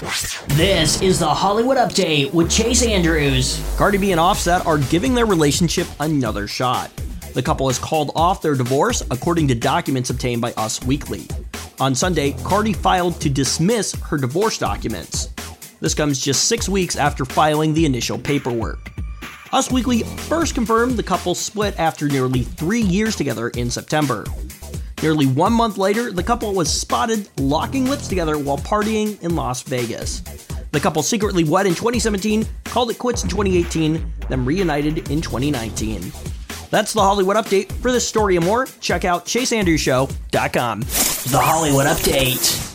This is the Hollywood Update with Chase Andrews. Cardi B and Offset are giving their relationship another shot. The couple has called off their divorce, according to documents obtained by Us Weekly. On Sunday, Cardi filed to dismiss her divorce documents. This comes just six weeks after filing the initial paperwork. Us Weekly first confirmed the couple split after nearly three years together in September. Nearly one month later, the couple was spotted locking lips together while partying in Las Vegas. The couple secretly wed in 2017, called it quits in 2018, then reunited in 2019. That's the Hollywood Update. For this story and more, check out chaseandrewshow.com. The Hollywood Update.